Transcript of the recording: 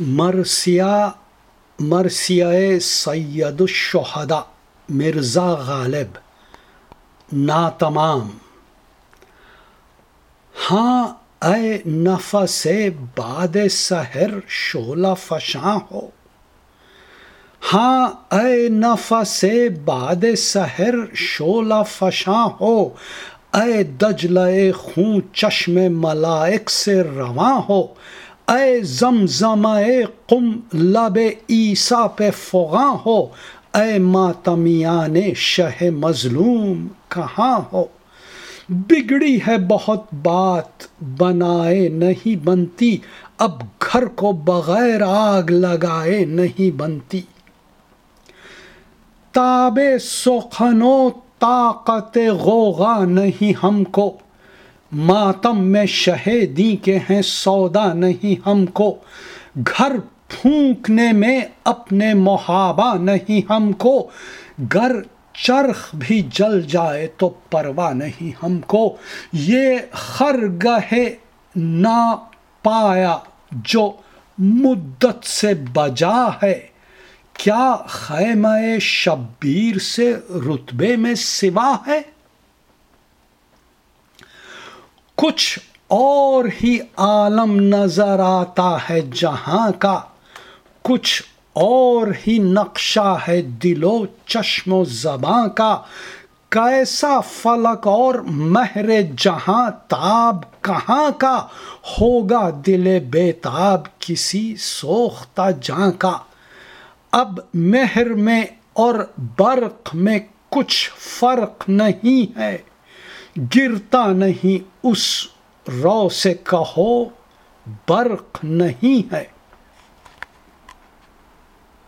مرثیہ مرثیہ سید الشہدا مرزا غالب، ناتمام۔ ہاں اے نفس باد سحر شولہ فشاں ہو۔ ہاں اے نفس باد سحر شولہ فشاں ہو۔ اے دجلے خون چشم ملائک سے رواں ہو۔ اے زمزم اے قم، لب عیسیٰ پہ فغاں ہو۔ اے ماتمیان شہ مظلوم، کہاں ہو؟ بگڑی ہے بہت بات، بنائے نہیں بنتی۔ اب گھر کو بغیر آگ لگائے نہیں بنتی۔ تاب سخن و طاقت غوغا نہیں ہم کو۔ ماتم میں شہیدی کے ہیں، سودا نہیں ہم کو۔ گھر پھونکنے میں اپنے محابہ نہیں ہم کو۔ گر چرخ بھی جل جائے تو پرواہ نہیں ہم کو۔ یہ خرگہ نہ پایا جو مدت سے بجا ہے۔ کیا خیمہ شبیر سے رتبے میں سوا ہے؟ کچھ اور ہی عالم نظر آتا ہے جہاں کا، کچھ اور ہی نقشہ ہے دل و چشم و زباں کا۔ کیسا فلک اور مہر جہاں، تاب کہاں کا؟ ہوگا دل بے تاب کسی سوختہ جہاں کا۔ اب مہر میں اور برق میں کچھ فرق نہیں ہے۔ گرتا نہیں اس رو سے کہو برق نہیں ہے۔